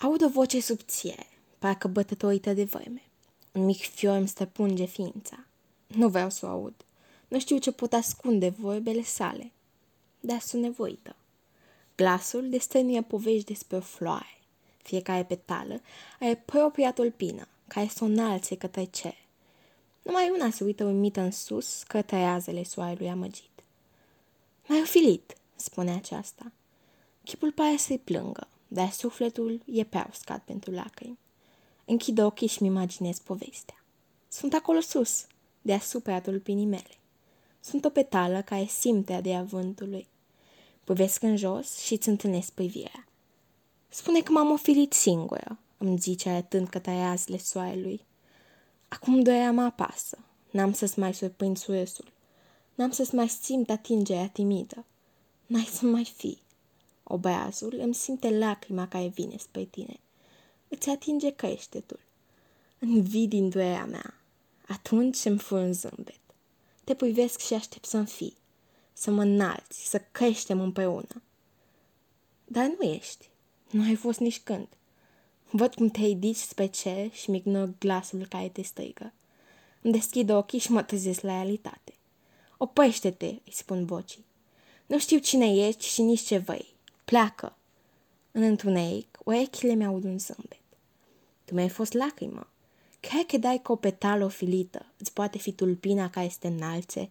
Aud o voce subțire, parcă bătătorită de vreme. Un mic fior îmi stăpunge ființa. Nu vreau să o aud. Nu știu ce pot ascunde vorbele sale. Dar sunt nevoită. Glasul destănuie povești despre o floare. Fiecare petală are propria tulpină, care să o înalțe către cer. Numai una se uită uimită în sus, către razele soarelui amăgit. Mai ofilit, spune aceasta. Chipul pare să-i plângă, dar sufletul e prea uscat pentru lacrimi. Închid ochii și-mi imaginez povestea. Sunt acolo sus, deasupra tulpinii mele. Sunt o petală care simte adea vântului. Povesc în jos și îți întâlnesc privirea. Spune că m-am ofilit singură, îmi zice arătând către razele soarelui. Acum doia mă apasă. N-am să-ți mai surprind surâsul. N-am să-ți mai simt atingerea timidă. N-ai să mai fi. Obrazul îmi simte lacrima care vine spre tine. Îți atinge creștetul. Învii din durerea mea. Atunci îmi fur un zâmbet. Te privesc și aștept să-mi fii. Să mă înalți, să creștem împreună. Dar nu ești. Nu ai fost nici când. Văd cum te ridici spre cer și mi ignor glasul care te strigă. Îmi deschid ochii și mă trezesc la realitate. Oprește-te, îi spun vocii. Nu știu cine ești și nici ce vrei. Pleacă! În întuneric, urechile mi-au un zâmbet. Tu mi-ai fost lacrimă. Cred că dai că o petală ofilită îți poate fi tulpina care este înalțe?